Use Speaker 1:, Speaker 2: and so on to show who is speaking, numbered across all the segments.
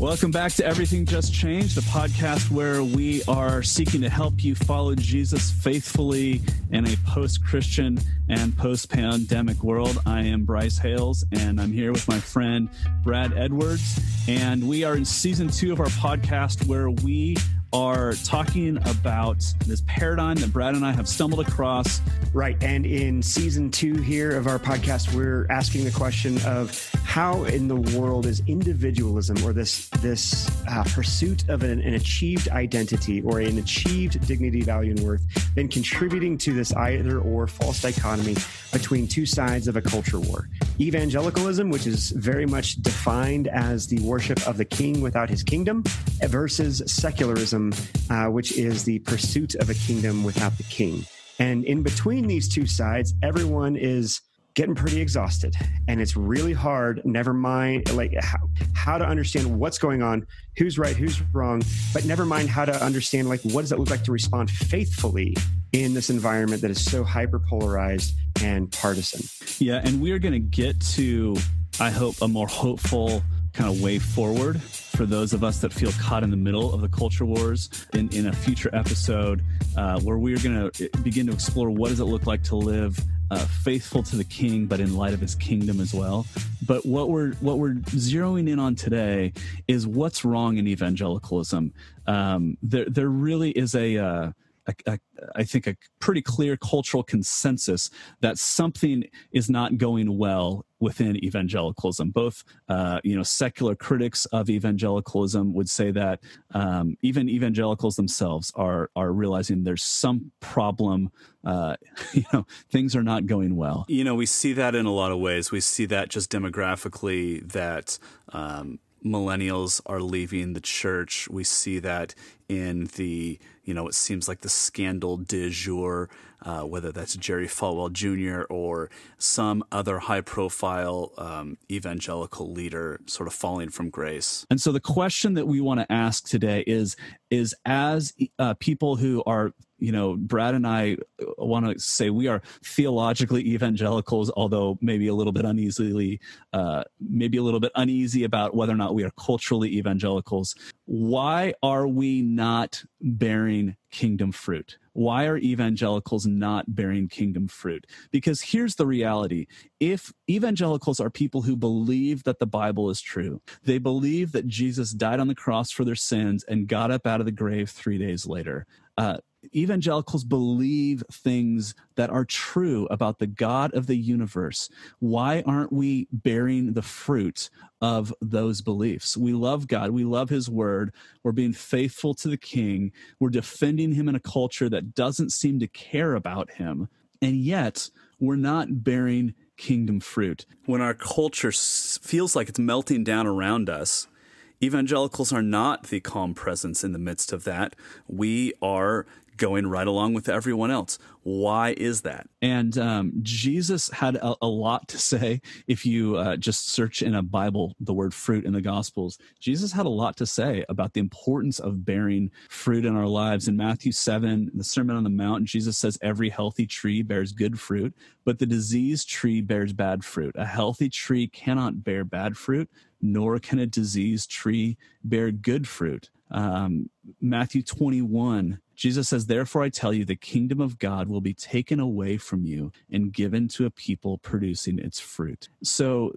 Speaker 1: Welcome back to Everything Just Changed, the podcast where we are seeking to help you follow Jesus faithfully in a post Christian and post pandemic world. I am Bryce Hales, and I'm here with my friend Brad Edwards. And we are in season two of our podcast where we are talking about this paradigm that Brad and I have stumbled across.
Speaker 2: Right. And in season two here of our podcast, we're asking the question of how in the world is individualism or this, this uh, pursuit of an, an achieved identity or an achieved dignity, value, and worth been contributing to this either or false dichotomy between two sides of a culture war? Evangelicalism, which is very much defined as the worship of the king without his kingdom, versus secularism uh, which is the pursuit of a kingdom without the king. And in between these two sides, everyone is getting pretty exhausted and it's really hard never mind like how, how to understand what's going on who's right who's wrong but never mind how to understand like what does it look like to respond faithfully in this environment that is so hyper polarized and partisan
Speaker 1: yeah and we're going to get to i hope a more hopeful kind of way forward for those of us that feel caught in the middle of the culture wars in, in a future episode uh, where we're going to begin to explore what does it look like to live uh, faithful to the king but in light of his kingdom as well. But what we're what we're zeroing in on today is what's wrong in evangelicalism. Um, there there really is a uh, a, a, I think a pretty clear cultural consensus that something is not going well within evangelicalism. Both, uh, you know, secular critics of evangelicalism would say that um, even evangelicals themselves are are realizing there's some problem. Uh, you know, things are not going well.
Speaker 3: You know, we see that in a lot of ways. We see that just demographically that. Um, millennials are leaving the church. We see that in the you know, it seems like the scandal du jour, uh, whether that's Jerry Falwell Jr. or some other high profile um, evangelical leader sort of falling from grace.
Speaker 1: And so the question that we want to ask today is, is as uh, people who are you know, Brad and I want to say we are theologically evangelicals, although maybe a little bit uneasily, uh, maybe a little bit uneasy about whether or not we are culturally evangelicals. Why are we not bearing kingdom fruit? Why are evangelicals not bearing kingdom fruit? Because here's the reality. If evangelicals are people who believe that the Bible is true, they believe that Jesus died on the cross for their sins and got up out of the grave three days later. Uh, evangelicals believe things that are true about the God of the universe. Why aren't we bearing the fruit of those beliefs? We love God. We love His word. We're being faithful to the King. We're defending Him in a culture that doesn't seem to care about Him. And yet, we're not bearing kingdom fruit.
Speaker 3: When our culture feels like it's melting down around us, evangelicals are not the calm presence in the midst of that. We are going right along with everyone else. Why is that?
Speaker 1: And um, Jesus had a, a, lot to say. If you uh, just search in a Bible the word fruit in the Gospels, Jesus had a lot to say about the importance of bearing fruit in our lives. In Matthew 7, the Sermon on the Mount, Jesus says, Every healthy tree bears good fruit, but the diseased tree bears bad fruit. A healthy tree cannot bear bad fruit, nor can a diseased tree bear good fruit. Um, Matthew 21, Jesus says, Therefore I tell you, the kingdom of God will be taken away from you and given to a people producing its fruit. So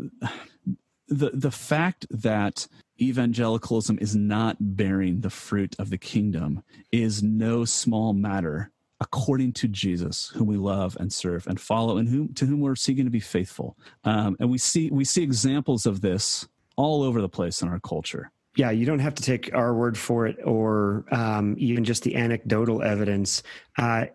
Speaker 1: the, the fact that evangelicalism is not bearing the fruit of the kingdom is no small matter according to Jesus, whom we love and serve and follow, and whom to whom we're seeking to be faithful. Um, and we see we see examples of this all over the place in our culture
Speaker 2: yeah, you don't have to take our word for it or um, even just the anecdotal evidence. Uh,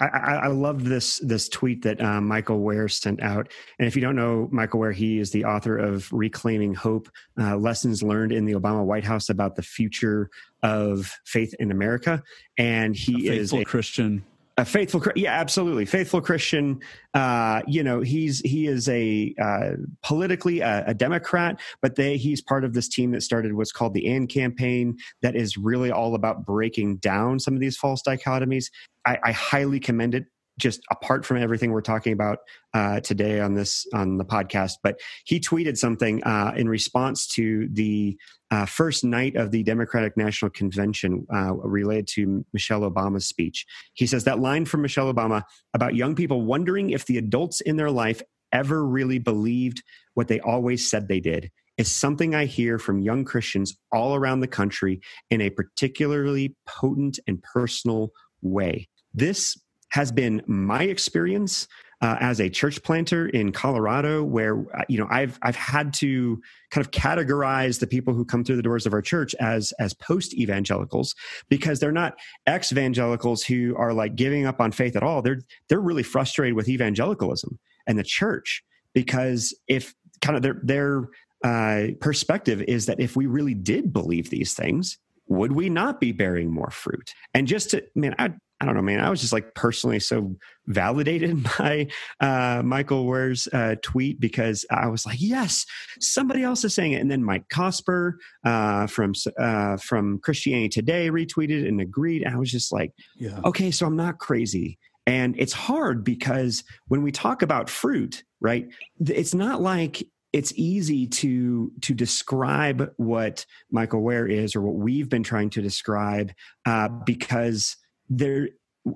Speaker 2: I, I, love this this tweet that um, Michael Wear sent out. And if you don't know Michael Wear, he is the author of Reclaiming Hope: uh, Lessons Learned in the Obama White House about the future of faith in America. And he
Speaker 1: a
Speaker 2: is
Speaker 1: a Christian
Speaker 2: a faithful yeah absolutely. Faithful christian uh, you know he's he is a uh, politically a, a, democrat but they he's part of this team that started what's called the and campaign that is really all about breaking down some of these false dichotomies. I, I highly commend it just apart from everything we're talking about uh, today on this on the podcast. But he tweeted something uh, in response to the uh, first night of the Democratic National Convention uh, related to Michelle Obama's speech. He says that line from Michelle Obama about young people wondering if the adults in their life ever really believed what they always said they did is something I hear from young Christians all around the country in a particularly potent and personal way. This has been my experience uh, as a church planter in Colorado, where uh, you know I've I've had to kind of categorize the people who come through the doors of our church as as post evangelicals because they're not ex evangelicals who are like giving up on faith at all. They're they're really frustrated with evangelicalism and the church because if kind of their their uh, perspective is that if we really did believe these things, would we not be bearing more fruit? And just to, man, I, I don't know, man. I was just like personally so validated by uh, Michael Wear's uh, tweet because I was like, yes, somebody else is saying it. And then Mike Cosper uh, from uh, from Christianity Today retweeted and agreed. And I was just like, yeah. okay, so I'm not crazy. And it's hard because when we talk about fruit, right? It's not like it's easy to to describe what Michael Wear is or what we've been trying to describe uh, because there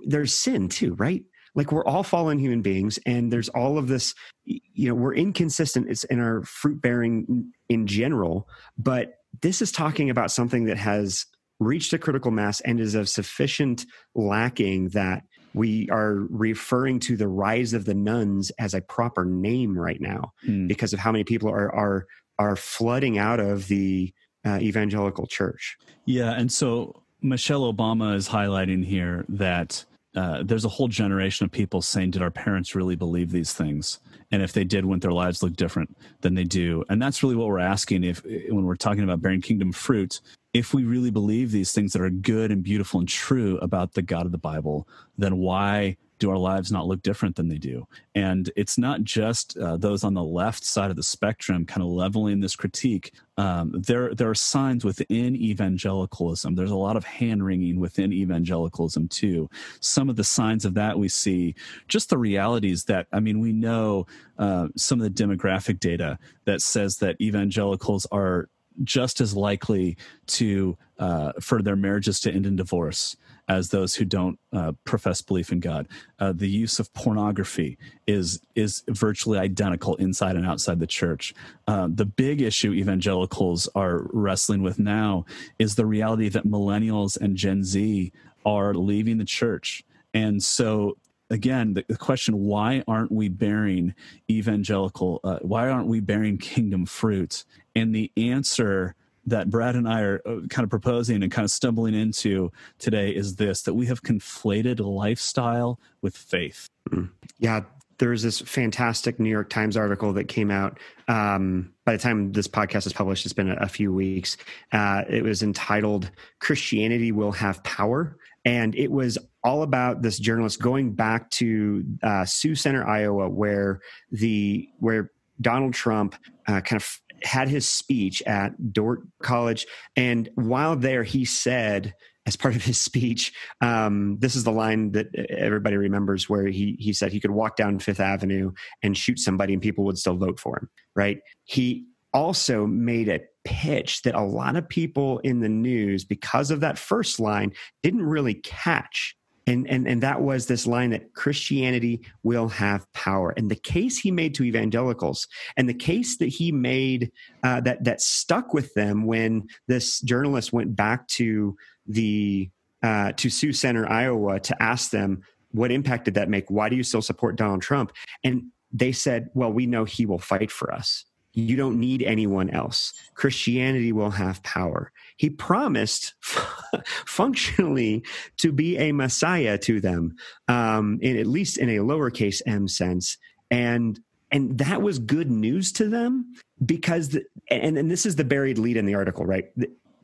Speaker 2: there's sin too, right? Like we're all fallen human beings, and there's all of this. You know, we're inconsistent. It's in our fruit bearing in general, but this is talking about something that has reached a critical mass and is of sufficient lacking that we are referring to the rise of the nones as a proper name right now mm. because of how many people are are are flooding out of the uh, evangelical church.
Speaker 1: Yeah, and so Michelle Obama is highlighting here that uh, there's a whole generation of people saying, "Did our parents really believe these things?" And if they did, wouldn't their lives look different than they do? And that's really what we're asking. If when we're talking about bearing kingdom fruit, if we really believe these things that are good and beautiful and true about the God of the Bible, then why do our lives not look different than they do? And it's not just uh, those on the left side of the spectrum kind of leveling this critique. Um, there, there are signs within evangelicalism. There's a lot of hand wringing within evangelicalism too. Some of the signs of that we see, just the realities that, I mean, we know uh, some of the demographic data that says that evangelicals are just as likely to uh, for their marriages to end in divorce as those who don't uh, profess belief in God. Uh, the use of pornography is is virtually identical inside and outside the church. Uh, the big issue evangelicals are wrestling with now is the reality that millennials and Gen Z are leaving the church, and so again the, the, question why aren't we bearing evangelical uh, why aren't we bearing kingdom fruit and the answer that brad and i are uh, kind of proposing and kind of stumbling into today is this that we have conflated lifestyle with faith
Speaker 2: mm. yeah there's this fantastic new york times article that came out um, by the time this podcast is published it's been a, a few weeks uh, it was entitled christianity will have power and it was all about this journalist going back to uh, Sioux Center, Iowa, where the where Donald Trump uh, kind of had his speech at Dordt College, and while there, he said as part of his speech, um, this is the line that everybody remembers, where he he said he could walk down Fifth Avenue and shoot somebody, and people would still vote for him. Right? He also made a pitch that a lot of people in the news, because of that first line, didn't really catch. And, and, and that was this line that Christianity will have power. And the case he made to evangelicals and the case that he made uh, that, that stuck with them when this journalist went back to the uh, to Sioux Center, Iowa, to ask them what impact did that make? Why do you still support Donald Trump? And they said, well, we know he will fight for us. You don't need anyone else. Christianity will have power. He promised functionally to be a Messiah to them, um, in at least in a lowercase m sense. And and that was good news to them because the, and, and this is the buried lead in the article right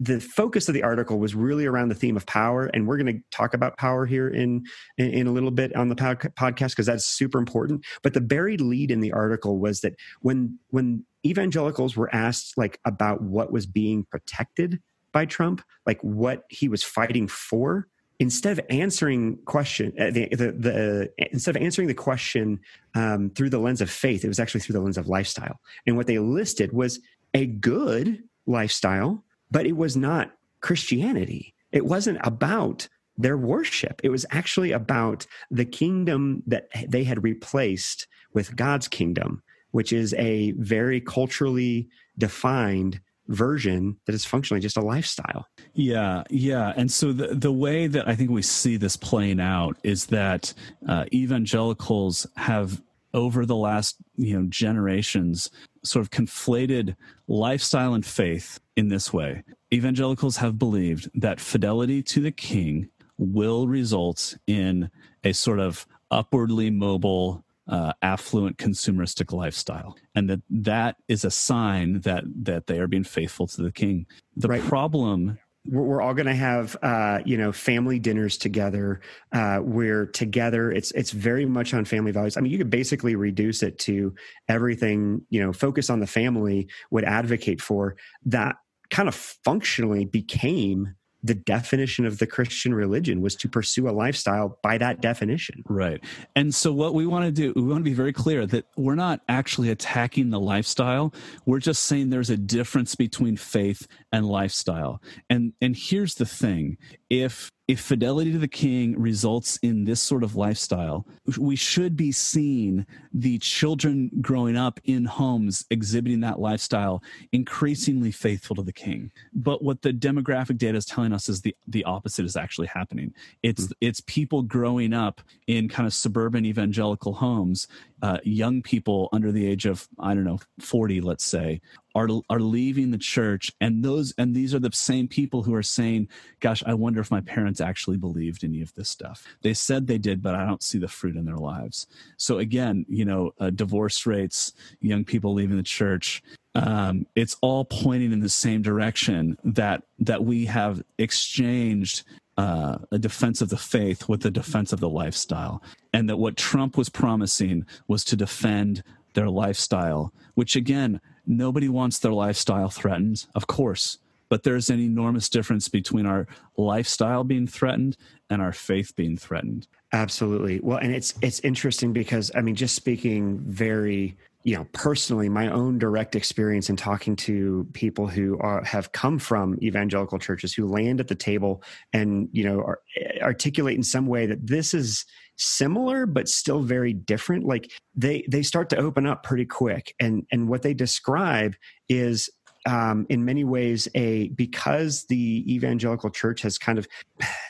Speaker 2: the focus of the article was really around the theme of power and we're going to talk about power here in in, in a little bit on the pod- podcast because that's super important but the buried lead in the article was that when when evangelicals were asked like about what was being protected by Trump like what he was fighting for instead of answering question uh, the, the, the instead of answering the question um, through the lens of faith, it was actually through the lens of lifestyle. And what they listed was a good lifestyle, but it was not Christianity. It wasn't about their worship. It was actually about the kingdom that they had replaced with God's kingdom, which is a very culturally defined version that is functionally just a lifestyle.
Speaker 1: Yeah, yeah. And so the the way that I think we see this playing out is that uh, evangelicals have over the last you know generations sort of conflated lifestyle and faith in this way. Evangelicals have believed that fidelity to the king will result in a sort of upwardly mobile uh, affluent consumeristic lifestyle and that that is a sign that that they are being faithful to the king the right. problem
Speaker 2: we're, all going to have uh, you know family dinners together uh, we're together it's it's very much on family values i mean you could basically reduce it to everything you know focus on the family would advocate for that kind of functionally became the definition of the Christian religion was to pursue a lifestyle by that definition.
Speaker 1: Right. And so what we want to do, we want to be very clear that we're not actually attacking the lifestyle. We're just saying there's a difference between faith and lifestyle. And and here's the thing. If if fidelity to the king results in this sort of lifestyle, we should be seeing the children growing up in homes exhibiting that lifestyle increasingly faithful to the king. But what the demographic data is telling us is the, the opposite is actually happening. It's mm-hmm. it's people growing up in kind of suburban evangelical homes uh, young people under the age of I don't know forty, let's say, are are leaving the church, and those and these are the same people who are saying, "Gosh, I wonder if my parents actually believed any of this stuff. They said they did, but I don't see the fruit in their lives." So again, you know, uh, divorce rates, young people leaving the church, um, it's all pointing in the same direction that that we have exchanged uh, a defense of the faith with a defense of the lifestyle, and that what Trump was promising was to defend their lifestyle, which again, nobody wants their lifestyle threatened, of course, but there's an enormous difference between our lifestyle being threatened and our faith being threatened.
Speaker 2: Absolutely. Well, and it's it's interesting because I mean, just speaking very you know personally my own direct experience in talking to people who are, have come from evangelical churches who land at the table and you know are, articulate in some way that this is similar but still very different like they they start to open up pretty quick. And and what they describe is um, in many ways a because the evangelical church has kind of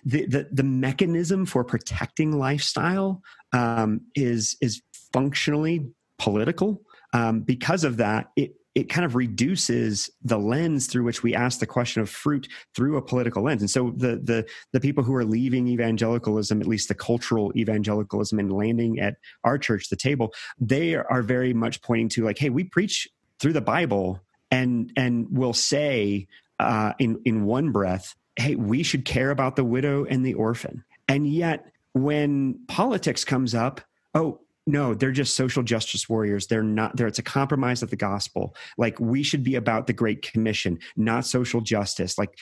Speaker 2: the the, the mechanism for protecting lifestyle um, is is functionally political. Um, because of that, it it kind of reduces the lens through which we ask the question of fruit through a political lens. And so the the the people who are leaving evangelicalism, at least the cultural evangelicalism, and landing at our church, the table, they are very much pointing to like, hey, we preach through the Bible, and and will say uh, in in one breath, hey, we should care about the widow and the orphan, and yet when politics comes up, oh no they're just social justice warriors. They're not there it's a compromise of the gospel. Like we should be about the great commission not social justice. Like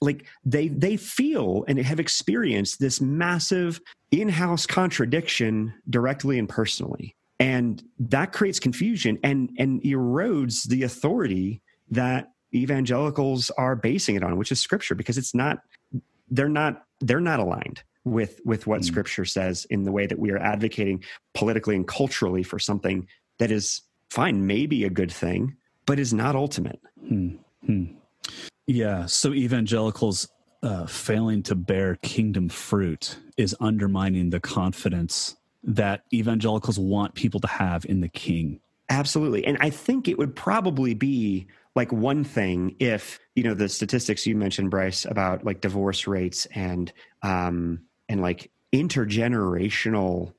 Speaker 2: like they they feel and have experienced this massive in-house contradiction directly and personally. And that creates confusion and and erodes the authority that evangelicals are basing it on which is scripture because it's not they're not they're not aligned with with what mm. scripture says in the way that we are advocating politically and culturally for something that is fine maybe a good thing but is not ultimate.
Speaker 1: Mm. yeah. So evangelicals uh, failing to bear kingdom fruit is undermining the confidence that evangelicals want people to have in the king.
Speaker 2: Absolutely. And i think it would probably be like one thing if you know the statistics you mentioned bryce about like divorce rates and um and like intergenerational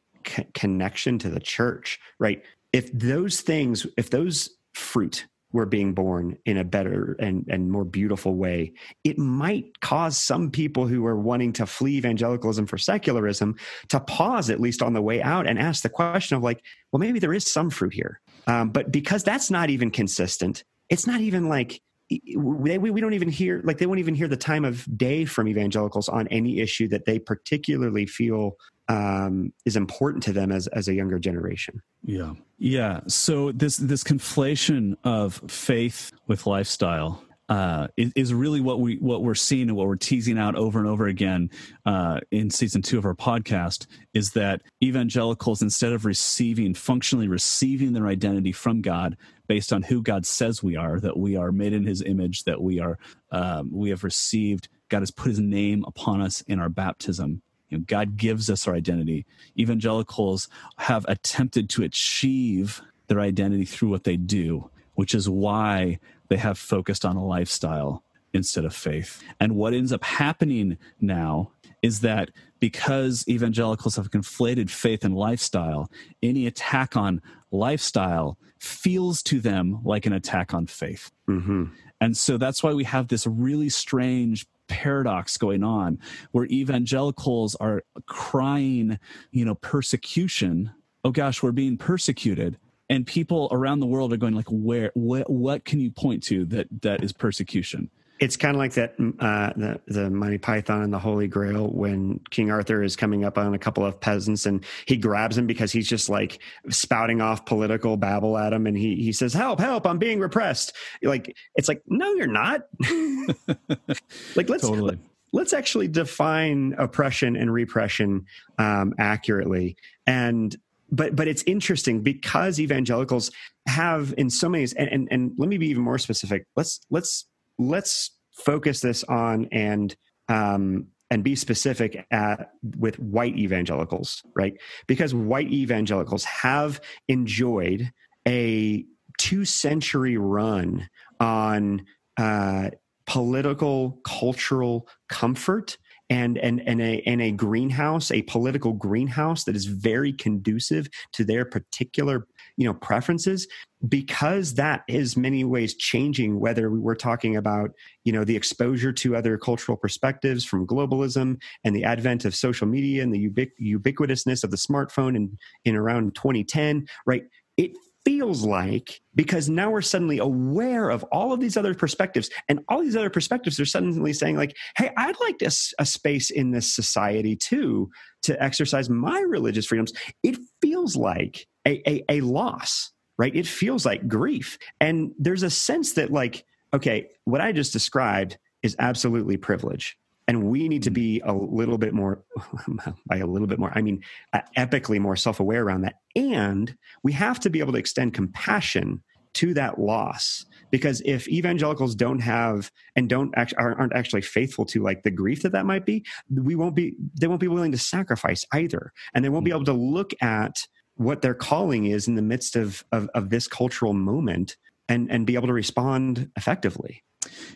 Speaker 2: connection to the church, right? If those things, if those fruit were being born in a better and, and more beautiful way, it might cause some people who are wanting to flee evangelicalism for secularism to pause at least on the way out and ask the question of like, well, maybe there is some fruit here. Um, but because that's not even consistent, it's not even like they, we, we don't even hear like they won't even hear the time of day from evangelicals on any issue that they particularly feel um, is important to them as as a younger generation.
Speaker 1: Yeah, yeah. So this this conflation of faith with lifestyle uh, is, is, really what we what we're seeing and what we're teasing out over and over again uh, in season two of our podcast is that evangelicals, instead of receiving functionally receiving their identity from God based on who God says we are, that we are made in His image, that we are um, we have received God has put His name upon us in our baptism. You know, God gives us our identity. Evangelicals have attempted to achieve their identity through what they do, which is why they have focused on a lifestyle instead of faith. And what ends up happening now is that because evangelicals have conflated faith and lifestyle, any attack on lifestyle feels to them like an attack on faith. Mm-hmm. And so that's why we have this really strange paradox going on where evangelicals are crying, you know, persecution. Oh gosh, we're being persecuted and people around the world are going like where what, what can you point to that that is persecution
Speaker 2: it's kind of like that uh, the the Monty Python and the Holy Grail when King Arthur is coming up on a couple of peasants and he grabs him because he's just like spouting off political babble at him and he he says help help I'm being repressed. Like it's like no you're not. Like let's totally. let's actually define oppression and repression um, accurately. And but but it's interesting because evangelicals have in so many and, and and let me be even more specific. Let's let's let's focus this on and um and be specific at with white evangelicals right? Because white evangelicals have enjoyed a two century run on uh political cultural comfort and and and a and a greenhouse, a political greenhouse that is very conducive to their particular you know preferences because that is many ways changing whether we were talking about you know the exposure to other cultural perspectives from globalism and the advent of social media and the ubiqu- ubiquitousness of the smartphone in in around 2010 right? It feels like because now we're suddenly aware of all of these other perspectives and all these other perspectives are suddenly saying like hey i'd like a, a space in this society too to exercise my religious freedoms. It feels like a, a, a loss right? It feels like grief. And there's a sense that like okay what i just described is absolutely privilege and we need to mm. be a little bit more by a little bit more i mean uh, epically more self-aware around that and we have to be able to extend compassion to that loss because if evangelicals don't have and don't actually aren't actually faithful to like the grief that that might be we won't be they won't be willing to sacrifice either and they won't be mm. able to look at what their calling is in the midst of of, of this cultural moment and and be able to respond effectively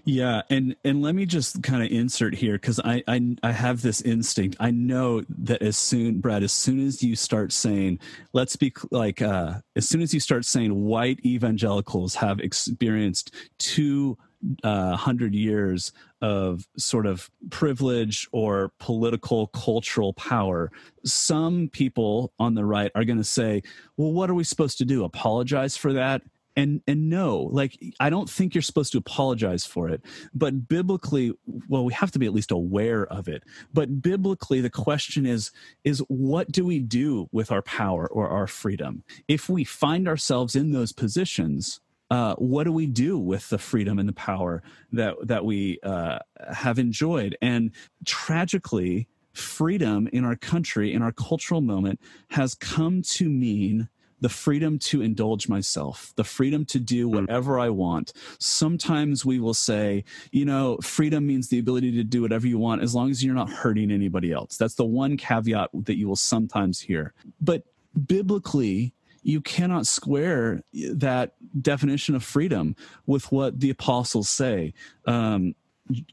Speaker 1: yeah, and and let me just kind of insert here because I, I I have this instinct. I know that as soon, Brad, as soon as you start saying, let's be like, uh, as soon as you start saying white evangelicals have experienced two uh, hundred years of sort of privilege or political cultural power, some people on the right are going to say, well, what are we supposed to do? Apologize for that? And and no like i don't think you're supposed to apologize for it but biblically well we have to be at least aware of it. But biblically the question is is what do we do with our power or our freedom? If we find ourselves in those positions uh, what do we do with the freedom and the power that that we uh, have enjoyed? And tragically freedom in our country in our cultural moment has come to mean the freedom to indulge myself, the freedom to do hmm. whatever I want. Sometimes we will say, you know, freedom means the ability to do whatever you want as long as you're not hurting anybody else. That's the one caveat that you will sometimes hear. But biblically, you cannot square that definition of freedom with what the apostles say. Um,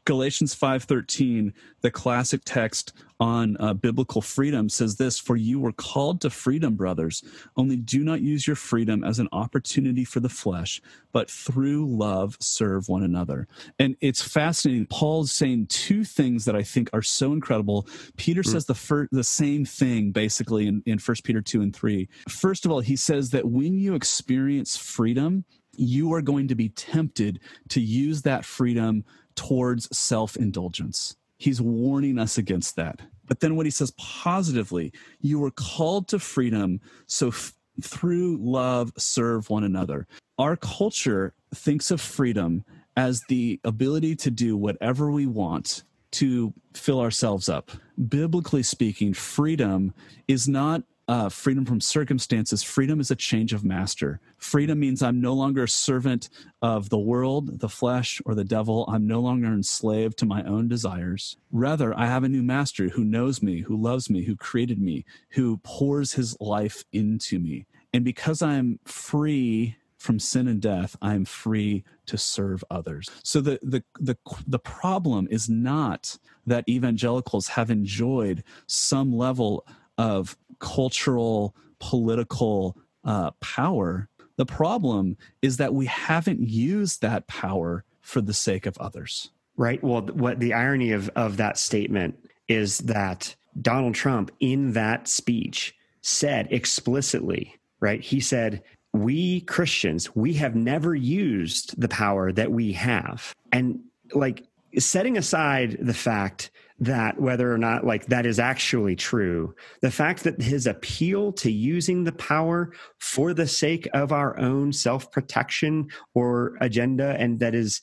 Speaker 1: Galatians 5:13, the classic text on uh, biblical freedom says this, "For you were called to freedom, brothers. Only do not use your freedom as an opportunity for the flesh, but through love serve one another." And it's fascinating. Paul's saying two things that I think are so incredible. Peter mm. says the fir- the same thing basically in in 1 Peter 2 and 3. First of all, he says that when you experience freedom, you are going to be tempted to use that freedom towards self indulgence. He's warning us against that. But then what he says positively, you were called to freedom, so f- through love serve one another. Our culture thinks of freedom as the ability to do whatever we want to fill ourselves up. Biblically speaking, freedom is not uh, freedom from circumstances. Freedom is a change of master. Freedom means I'm no longer a servant of the world, the flesh, or the devil. I'm no longer enslaved to my own desires. Rather, I have a new master who knows me, who loves me, who created me, who pours his life into me. And because I'm free from sin and death, I am free to serve others. So the the the the problem is not that evangelicals have enjoyed some level of cultural, political uh, power. The problem is that we haven't used that power for the sake of others.
Speaker 2: Right. Well, what the irony of, of that statement is that Donald Trump, in that speech, said explicitly, right? He said, We Christians, we have never used the power that we have. And like setting aside the fact that whether or not like that is actually true the fact that his appeal to using the power for the sake of our own self-protection or agenda and that is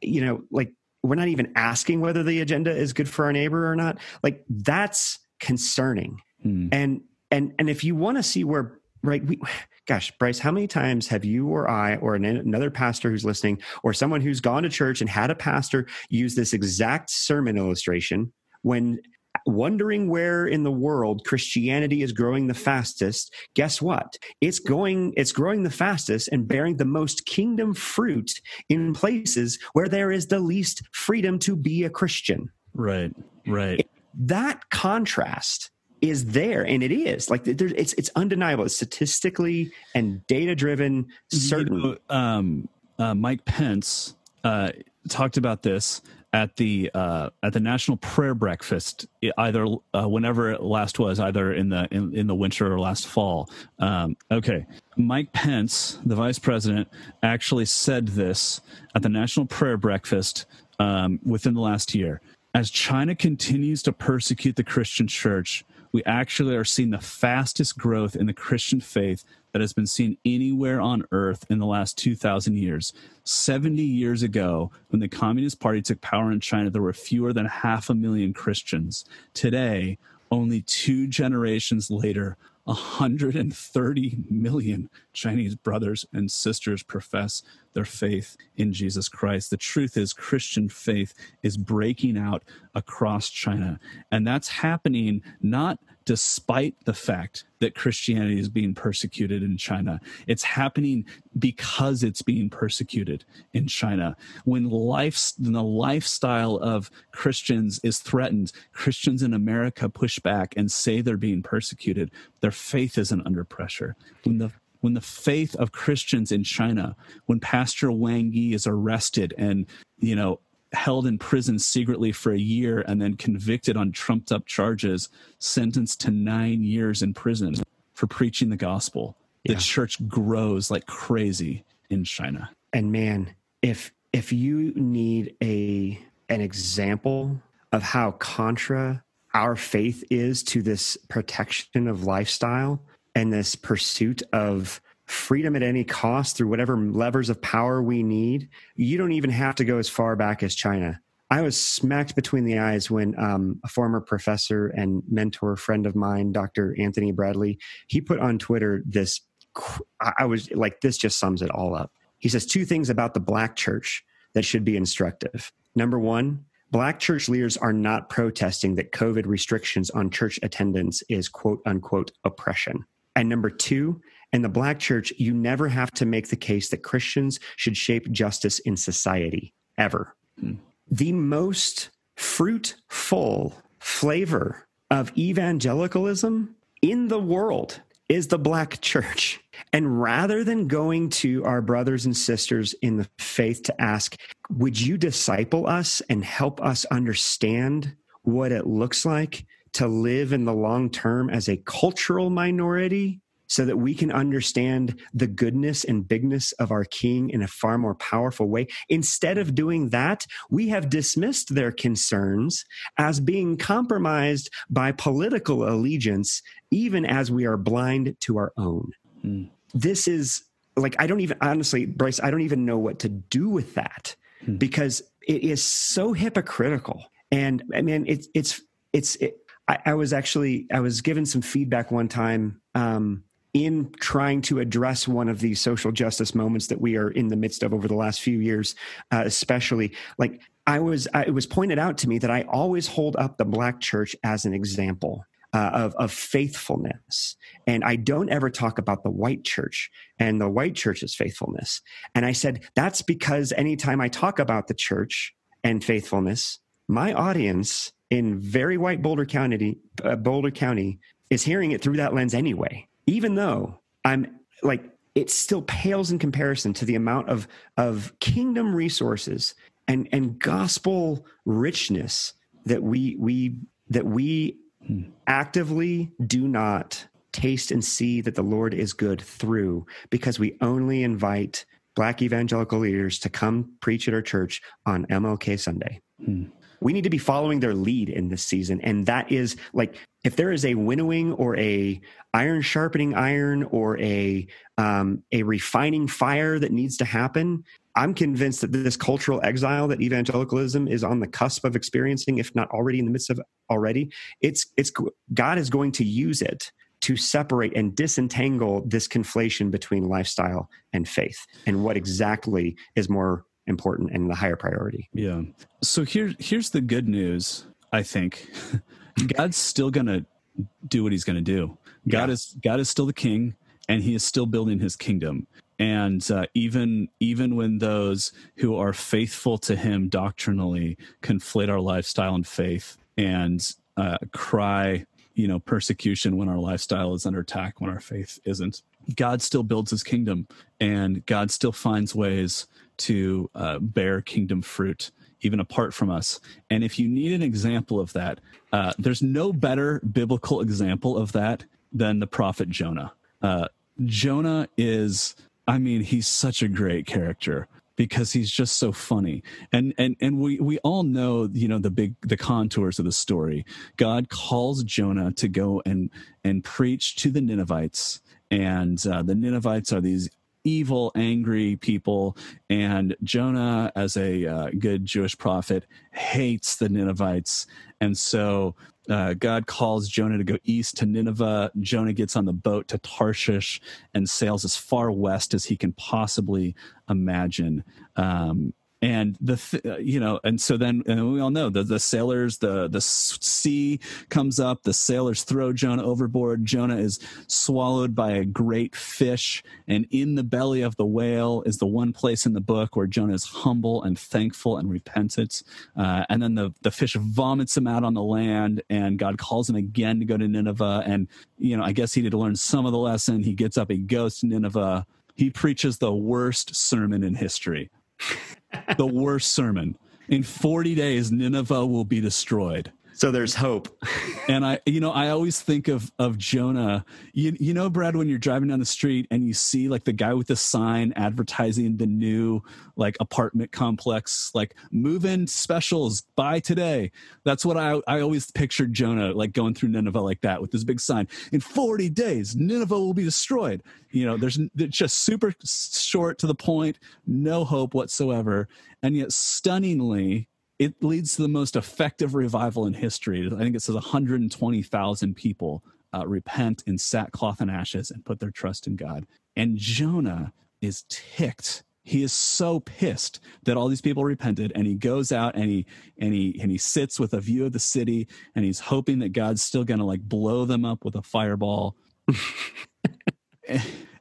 Speaker 2: you know like we're not even asking whether the agenda is good for our neighbor or not like that's concerning mm. and and and if you want to see where right we gosh bryce how many times have you or i or another pastor who's listening or someone who's gone to church and had a pastor use this exact sermon illustration when wondering where in the world christianity is growing the fastest? Guess what? It's going it's growing the fastest and bearing the most kingdom fruit in places where there is the least freedom to be a christian.
Speaker 1: Right right.
Speaker 2: That contrast is there and it is. Like it's it's undeniable. It's statistically and data driven certain you
Speaker 1: know, um, uh, mike pence uh, talked about this at the uh, at the national prayer breakfast either uh, whenever it last was either in the in, in the winter or last fall. Um, okay. Mike pence the vice president actually said this at the national prayer breakfast um, within the last year. As china continues to persecute the christian church we actually are seeing the fastest growth in the Christian faith that has been seen anywhere on earth in the last 2,000 years. 70 years ago, when the Communist Party took power in China, there were fewer than half a million Christians. Today, only two generations later, 130 million Chinese brothers and sisters profess their faith in Jesus Christ. The truth is, Christian faith is breaking out across China. And that's happening not despite the fact that Christianity is being persecuted in China. It's happening because it's being persecuted in China. When life, the lifestyle of Christians is threatened, Christians in America push back and say they're being persecuted. Their faith isn't under pressure. When the when the faith of Christians in China, when Pastor Wang Yi is arrested and you know held in prison secretly for a year and then convicted on trumped up charges, sentenced to nine years in prison for preaching the gospel. Yeah. The church grows like crazy in China.
Speaker 2: And man, if if you need a an example of how contra our faith is to this protection of lifestyle and this pursuit of freedom at any cost through whatever levers of power we need. You don't even have to go as far back as China. I was smacked between the eyes when um, a former professor and mentor friend of mine, Dr. Anthony Bradley, he put on Twitter this. I was like, this just sums it all up. He says two things about the black church that should be instructive. Number one, black church leaders are not protesting that COVID restrictions on church attendance is quote unquote oppression. And number two, in the black church, you never have to make the case that Christians should shape justice in society, ever. Hmm. The most fruitful flavor of evangelicalism in the world is the black church. And rather than going to our brothers and sisters in the faith to ask, would you disciple us and help us understand what it looks like to live in the long term as a cultural minority so that we can understand the goodness and bigness of our King in a far more powerful way. Instead of doing that, we have dismissed their concerns as being compromised by political allegiance, even as we are blind to our own. Mm. This is like, I don't even, honestly, Bryce, I don't even know what to do with that mm. because it is so hypocritical. And I mean, it's, it's, it's, it, I, I, was actually, I was given some feedback one time um, in trying to address one of these social justice moments that we are in the midst of over the last few years, uh, especially like I was, I, it was pointed out to me that I always hold up the black church as an example. Uh, of, of faithfulness. And I don't ever talk about the white church and the white church's faithfulness. And I said, that's because anytime I talk about the church and faithfulness, my audience in very white Boulder County, uh, Boulder County is hearing it through that lens anyway even though I'm like, it still pales in comparison to the amount of, of kingdom resources and, and gospel richness that we, we, that we actively do not taste and see that the Lord is good through because we only invite black evangelical leaders to come preach at our church on MLK Sunday. Hmm we need to be following their lead in this season. And that is like if there is a winnowing or a iron sharpening iron or a um, a refining fire that needs to happen i'm convinced that this cultural exile that evangelicalism is on the cusp of experiencing if not already in the midst of already it's it's god is going to use it to separate and disentangle this conflation between lifestyle and faith. And what exactly is more important and the higher priority.
Speaker 1: Yeah. So here here's the good news, I think. God's still going to do what he's going to do. God yeah. is God is still the king and he is still building his kingdom. And uh, even even when those who are faithful to him doctrinally conflate our lifestyle and faith and uh, cry, you know, persecution when our lifestyle is under attack, when our faith isn't, God still builds his kingdom and God still finds ways to uh, bear kingdom fruit even apart from us. And if you need an example of that, uh, there's no better biblical example of that than the prophet Jonah. Uh, Jonah is, I mean, he's such a great character because he's just so funny. And and and we we all know, you know, the big the contours of the story. God calls Jonah to go and and preach to the Ninevites and uh, the Ninevites are these evil, angry people. And Jonah, as a uh, good Jewish prophet, hates the Ninevites. And so uh, God calls Jonah to go east to Nineveh. Jonah gets on the boat to Tarshish and sails as far west as he can possibly imagine. Um, and the th- uh, you know and so then and we all know the the sailors the the sea comes up the sailors throw jonah overboard. Jonah is swallowed by a great fish. And in the belly of the whale is the one place in the book where jonah is humble and thankful and repentant. Uh, and then the the fish vomits him out on the land and god calls him again to go to nineveh. And you know i guess he did learn some of the lesson. He gets up he goes to nineveh. He preaches the worst sermon in history the worst sermon. In 40 days, Nineveh will be destroyed.
Speaker 2: So there's hope.
Speaker 1: and I, you know, I always think of of Jonah. You, you know, Brad, when you're driving down the street and you see like the guy with the sign advertising the new like apartment complex, like move in specials, buy today. That's what I I always pictured Jonah like going through Nineveh like that with this big sign. In 40 days, Nineveh will be destroyed. You know, there's it's just super short to the point, no hope whatsoever, and yet stunningly it leads to the most effective revival in history. I think it says 120,000 people uh, repent in sackcloth and ashes and put their trust in God. And Jonah is ticked. He is so pissed that all these people repented, and he goes out and he and he and he sits with a view of the city, and he's hoping that God's still going to like blow them up with a fireball.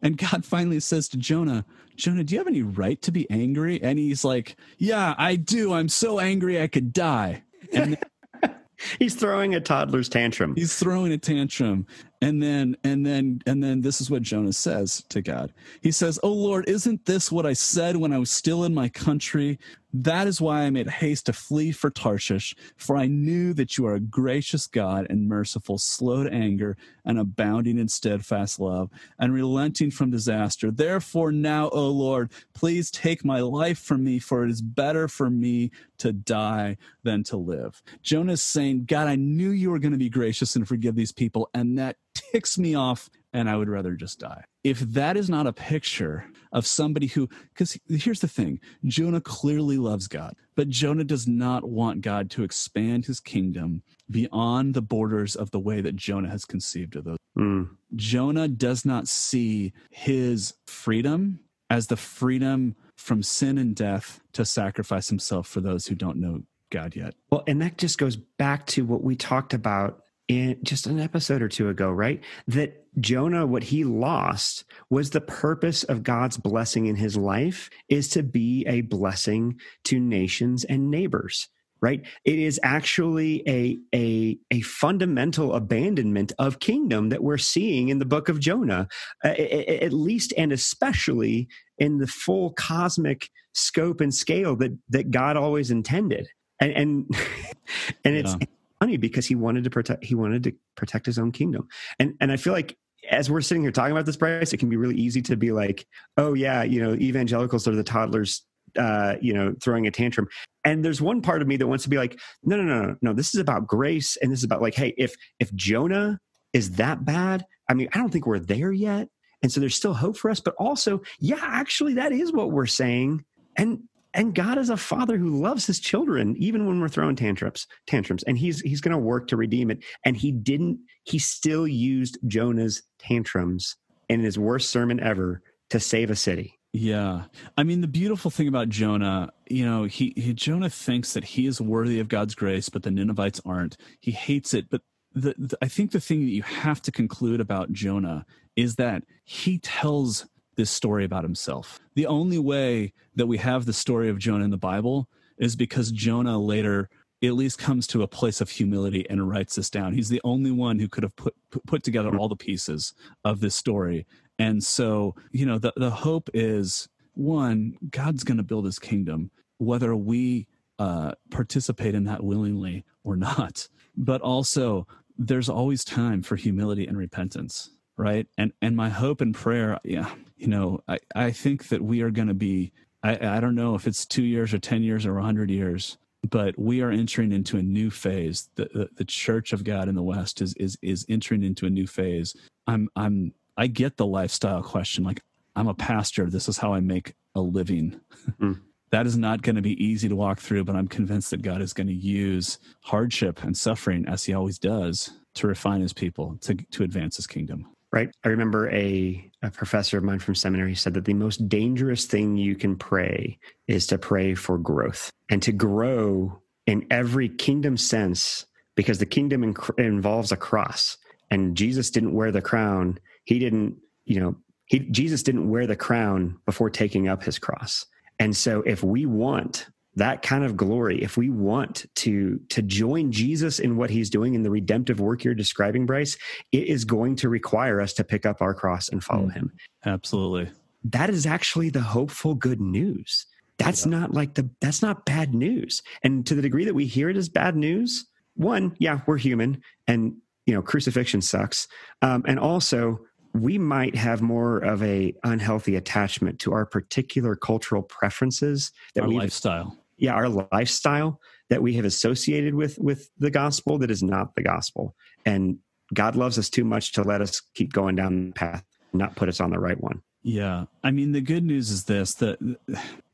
Speaker 1: and God finally says to Jonah, Jonah, do you have any right to be angry? And he's like, Yeah, I do. I'm so angry I could die. And
Speaker 2: he's throwing a toddler's tantrum.
Speaker 1: He's throwing a tantrum. And then and then and then this is what Jonah says to God. He says, "Oh Lord, isn't this what I said when I was still in my country? That is why I made haste to flee for Tarshish, for I knew that you are a gracious God and merciful, slow to anger, and abounding in steadfast love, and relenting from disaster. Therefore, now, O Lord, please take my life from me, for it is better for me to die than to live. Jonah's saying, God, I knew you were going to be gracious and forgive these people, and that ticks me off, and I would rather just die. If that is not a picture of somebody who, because here's the thing Jonah clearly loves God, but Jonah does not want God to expand his kingdom beyond the borders of the way that Jonah has conceived of those. Mm. Jonah does not see his freedom as the freedom from sin and death to sacrifice himself for those who don't know God yet.
Speaker 2: Well, and that just goes back to what we talked about in just an episode or two ago, right? That Jonah, what he lost was the purpose of God's blessing in his life is to be a blessing to nations and neighbors right? It is actually a a a fundamental abandonment of kingdom that we're seeing in the book of jonah uh, at least and especially in the full cosmic scope and scale that that god always intended. And and, and it's yeah funny because he wanted to protect he wanted to protect his own kingdom. And and I feel like as we're sitting here talking about this, Bryce, it can be really easy to be like, oh yeah, you know, evangelicals are the toddlers uh, you know, throwing a tantrum. And there's one part of me that wants to be like, no, no, no, no, no. This is about grace, and this is about like, hey, if if Jonah is that bad, I mean, I don't think we're there yet. And so there's still hope for us. But also, yeah, actually, that is what we're saying. And and God is a father who loves his children, even when we're throwing tantrums, tantrums, and he's he's going to work to redeem it. And he didn't. He still used Jonah's tantrums in his worst sermon ever to save a city.
Speaker 1: Yeah, I mean the beautiful thing about Jonah, you know, he, he Jonah thinks that he is worthy of God's grace, but the Ninevites aren't. He hates it, but the, the I think the thing that you have to conclude about Jonah is that he tells this story about himself. The only way that we have the story of Jonah in the Bible is because Jonah later at least comes to a place of humility and writes this down. He's the only one who could have put put together all the pieces of this story. And so, you know, the the hope is one, God's going to build his kingdom whether we uh, participate in that willingly or not. But also, there's always time for humility and repentance right? And and my hope and prayer yeah you know i i think that we are going to be i i don't know if it's two years or ten years or a hundred years but we are entering into a new phase. The, the, the church of god in the west is is is entering into a new phase. I'm i'm i get the lifestyle question like i'm a pastor. This is how i make a living. Mm. that is not going to be easy to walk through but i'm convinced that god is going to use hardship and suffering as he always does to refine his people to to advance his kingdom
Speaker 2: right? I remember a, a professor of mine from seminary said that the most dangerous thing you can pray is to pray for growth and to grow in every kingdom sense because the kingdom involves a cross and Jesus didn't wear the crown. He didn't, you know, he, Jesus didn't wear the crown before taking up his cross. And so if we want that kind of glory if we want to to join jesus in what he's doing in the redemptive work you're describing bryce it is going to require us to pick up our cross and follow mm, him.
Speaker 1: Absolutely.
Speaker 2: That is actually the hopeful good news. That's yeah. not like the that's not bad news. And to the degree that we hear it as bad news one yeah we're human and you know crucifixion sucks. Um, and also we might have more of a unhealthy attachment to our particular cultural preferences
Speaker 1: that we lifestyle
Speaker 2: yeah our lifestyle that we have associated with with the gospel that is not the gospel. And god loves us too much to let us keep going down the path not put us on the right one.
Speaker 1: Yeah. I mean the good news is this that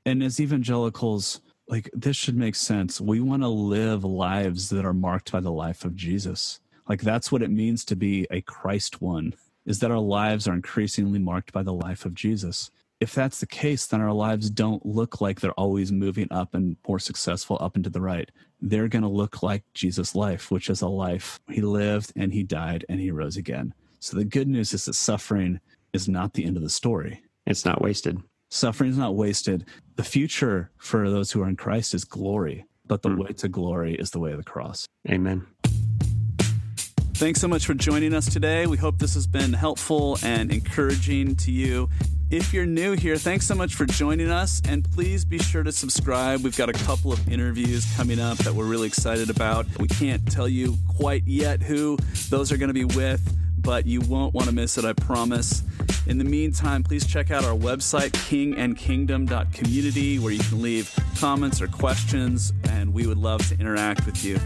Speaker 1: and as evangelicals like this should make sense. We want to live lives that are marked by the life of jesus. Like that's what it means to be a christ one is that our lives are increasingly marked by the life of jesus if that's the case, then our lives don't look like they're always moving up and more successful up and to the right. They're going to look like Jesus' life, which is a life he lived and he died and he rose again. So the good news is that suffering is not the end of the story.
Speaker 2: It's not wasted.
Speaker 1: Suffering is not wasted. The future for those who are in Christ is glory, but the mm. way to glory is the way of the cross.
Speaker 2: Amen.
Speaker 1: Thanks so much for joining us today. We hope this has been helpful and encouraging to you. If you're new here, thanks so much for joining us, and please be sure to subscribe. We've got a couple of interviews coming up that we're really excited about. We can't tell you quite yet who those are going to be with, but you won't want to miss it, I promise. In the meantime, please check out our website, kingandkingdom.community, where you can leave comments or questions, and we would love to interact with you.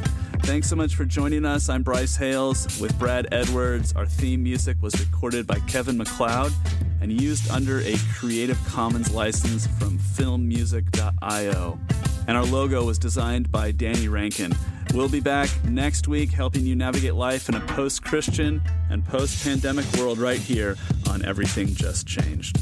Speaker 1: Thanks so much for joining us. I'm Bryce Hales with Brad Edwards. Our theme music was recorded by Kevin MacLeod and used under a Creative Commons license from filmmusic.io. And our logo was designed by Danny Rankin. We'll be back next week helping you navigate life in a post Christian and post pandemic world right here on Everything Just Changed.